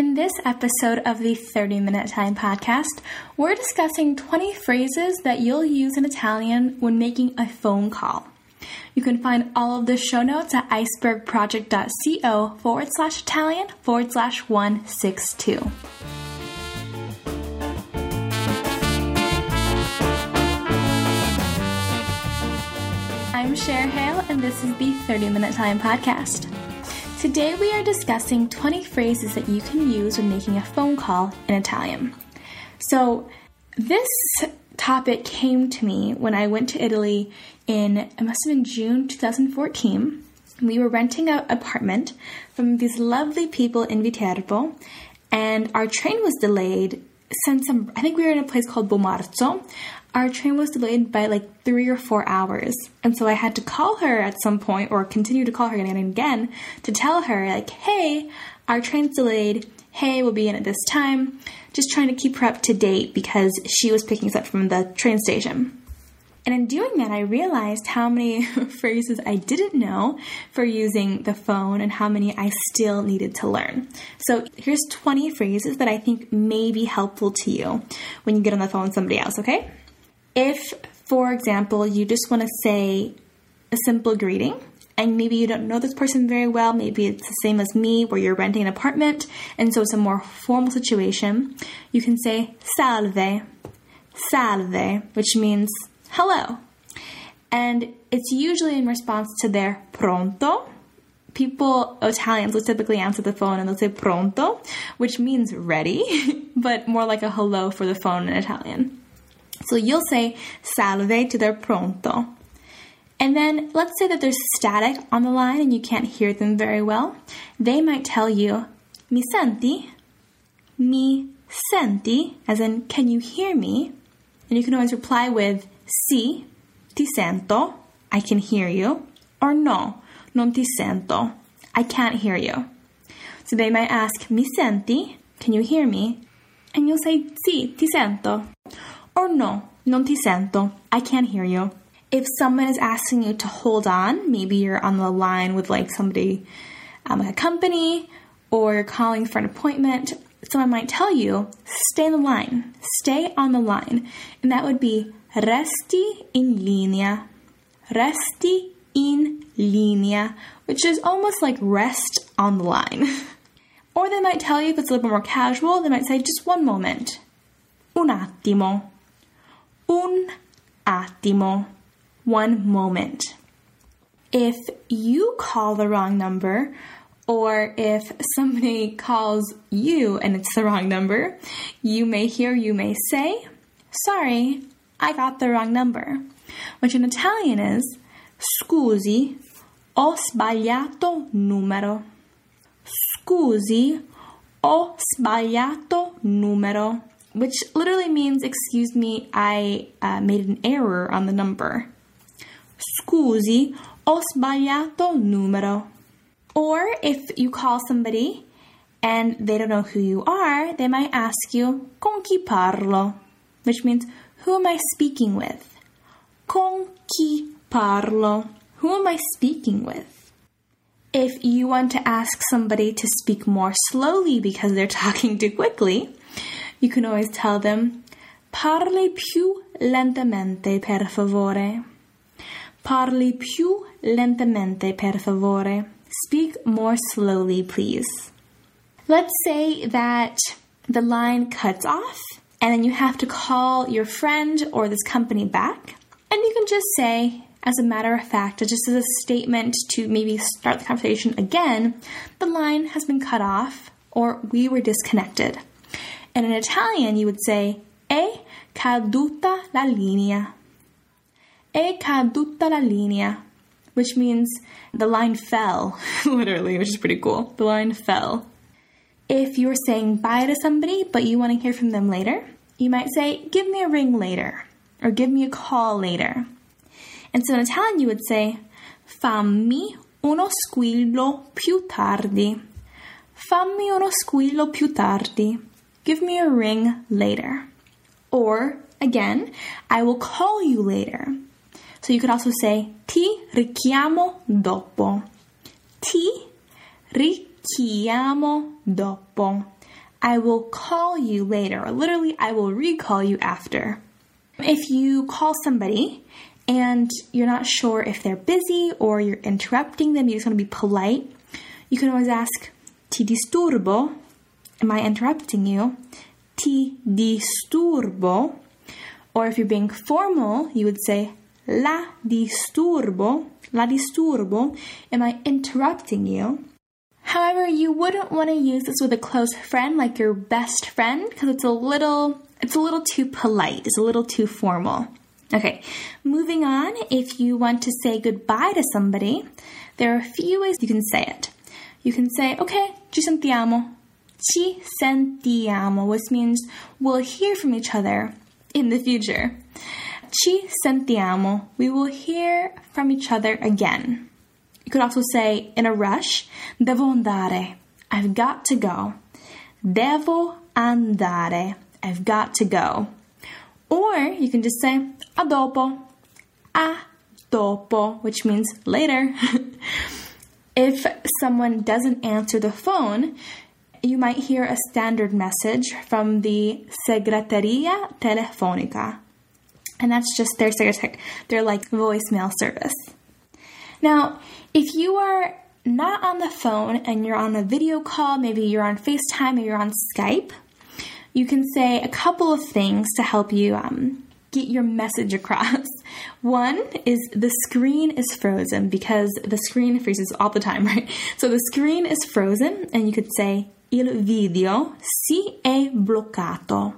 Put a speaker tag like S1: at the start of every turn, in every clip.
S1: In this episode of the 30 Minute Italian podcast, we're discussing 20 phrases that you'll use in Italian when making a phone call. You can find all of the show notes at icebergproject.co forward slash Italian forward slash 162. I'm Cher Hale, and this is the 30 Minute Italian podcast. Today we are discussing 20 phrases that you can use when making a phone call in Italian. So, this topic came to me when I went to Italy in, it must have been June 2014. We were renting an apartment from these lovely people in Viterbo, and our train was delayed since some, I think we were in a place called Bomarzo. Our train was delayed by like three or four hours. And so I had to call her at some point or continue to call her again and again to tell her, like, hey, our train's delayed. Hey, we'll be in at this time. Just trying to keep her up to date because she was picking us up from the train station. And in doing that, I realized how many phrases I didn't know for using the phone and how many I still needed to learn. So here's 20 phrases that I think may be helpful to you when you get on the phone with somebody else, okay? If, for example, you just want to say a simple greeting, and maybe you don't know this person very well, maybe it's the same as me where you're renting an apartment, and so it's a more formal situation, you can say salve, salve, which means hello. And it's usually in response to their pronto. People, Italians, will typically answer the phone and they'll say pronto, which means ready, but more like a hello for the phone in Italian. So you'll say salve to their pronto. And then let's say that there's static on the line and you can't hear them very well. They might tell you, mi senti? Mi senti? As in, can you hear me? And you can always reply with Sì, ti sento. I can hear you. Or no, non ti sento. I can't hear you. So they might ask, Mi senti? Can you hear me? And you'll say, Sì, ti sento. Or no, non ti sento. I can't hear you. If someone is asking you to hold on, maybe you're on the line with like somebody, um, a company, or you're calling for an appointment, someone might tell you, stay on the line, stay on the line. And that would be Resti in linea. Resti in linea, which is almost like rest on the line. or they might tell you if it's a little bit more casual, they might say just one moment. Un attimo. Un attimo. One moment. If you call the wrong number, or if somebody calls you and it's the wrong number, you may hear, you may say, Sorry, I got the wrong number, which in Italian is Scusi, ho sbagliato numero. Scusi, ho sbagliato numero, which literally means, excuse me, I uh, made an error on the number. Scusi, ho sbagliato numero. Or if you call somebody and they don't know who you are, they might ask you, con chi parlo? Which means, who am I speaking with? Con chi parlo? Who am I speaking with? If you want to ask somebody to speak more slowly because they're talking too quickly, you can always tell them, Parli più lentamente, per favore. Parli più lentamente, per favore. Speak more slowly, please. Let's say that the line cuts off and then you have to call your friend or this company back. And you can just say, as a matter of fact, just as a statement to maybe start the conversation again, the line has been cut off or we were disconnected. And in Italian, you would say, è caduta la linea. È caduta la linea, which means the line fell, literally, which is pretty cool. The line fell. If you're saying bye to somebody but you want to hear from them later, you might say, Give me a ring later, or give me a call later. And so in Italian, you would say, Fammi uno squillo più tardi. Fammi uno squillo più tardi. Give me a ring later. Or, again, I will call you later. So you could also say, Ti richiamo dopo. Ti richiamo dopo. I will call you later, or literally, I will recall you after. If you call somebody and you're not sure if they're busy or you're interrupting them, you just want to be polite, you can always ask, Ti disturbo? Am I interrupting you? Ti disturbo? Or if you're being formal, you would say, La disturbo? La disturbo? Am I interrupting you? However, you wouldn't want to use this with a close friend like your best friend because it's a little it's a little too polite. It's a little too formal. Okay, moving on, if you want to say goodbye to somebody, there are a few ways you can say it. You can say, okay, ci sentiamo. Ci sentiamo, which means we'll hear from each other in the future. Ci sentiamo. We will hear from each other again. You could also say, in a rush, devo andare. I've got to go. Devo andare. I've got to go. Or you can just say a dopo, a dopo, which means later. if someone doesn't answer the phone, you might hear a standard message from the segreteria telefonica. And that's just their their like voicemail service. Now, if you are not on the phone and you're on a video call, maybe you're on FaceTime or you're on Skype, you can say a couple of things to help you um, get your message across. One is the screen is frozen because the screen freezes all the time, right? So the screen is frozen, and you could say il video si è bloccato.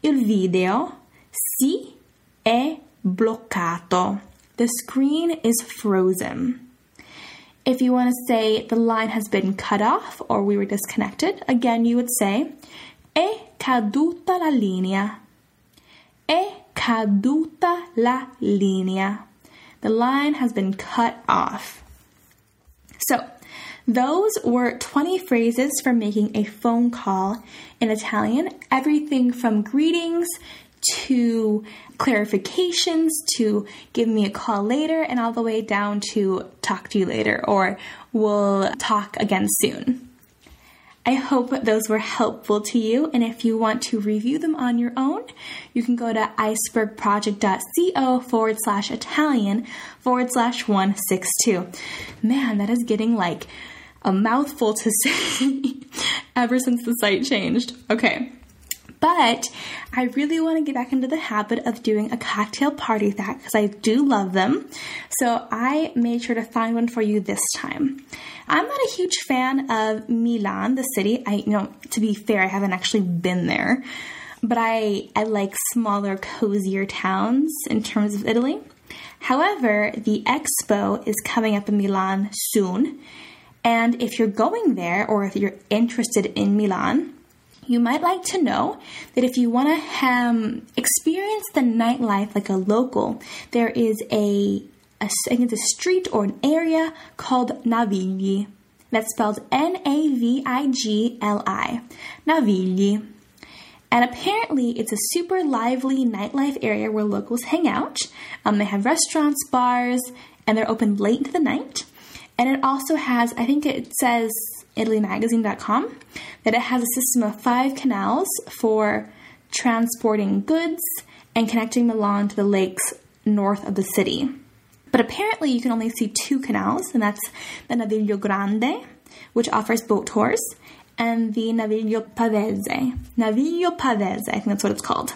S1: Il video si è bloccato. The screen is frozen. If you want to say the line has been cut off or we were disconnected, again you would say È caduta la linea. È caduta la linea. The line has been cut off. So, those were 20 phrases for making a phone call in Italian. Everything from greetings to clarifications to give me a call later and all the way down to talk to you later or we'll talk again soon. I hope those were helpful to you. And if you want to review them on your own, you can go to icebergproject.co forward slash Italian forward slash 162. Man, that is getting like a mouthful to say ever since the site changed. Okay. But I really want to get back into the habit of doing a cocktail party that because I do love them. So I made sure to find one for you this time. I'm not a huge fan of Milan, the city. I, you know, to be fair, I haven't actually been there, but I I like smaller, cozier towns in terms of Italy. However, the expo is coming up in Milan soon. And if you're going there or if you're interested in Milan, you might like to know that if you want to um, experience the nightlife like a local, there is a, a, I think it's a street or an area called Navigli. That's spelled N A V I G L I. Navigli. And apparently, it's a super lively nightlife area where locals hang out. Um, they have restaurants, bars, and they're open late into the night. And it also has, I think it says ItalyMagazine.com, that it has a system of five canals for transporting goods and connecting Milan to the lakes north of the city. But apparently, you can only see two canals, and that's the Naviglio Grande, which offers boat tours, and the Naviglio Pavese. Naviglio Pavese, I think that's what it's called.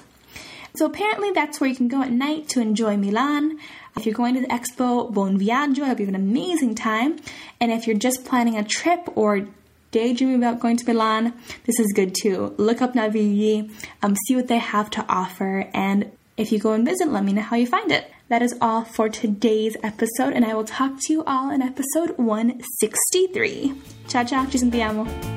S1: So apparently, that's where you can go at night to enjoy Milan. If you're going to the expo, buon viaggio. I hope you have an amazing time. And if you're just planning a trip or daydreaming about going to Milan, this is good too. Look up Navigli, um, see what they have to offer, and if you go and visit, let me know how you find it. That is all for today's episode, and I will talk to you all in episode 163. Ciao, ciao, ci sentiamo.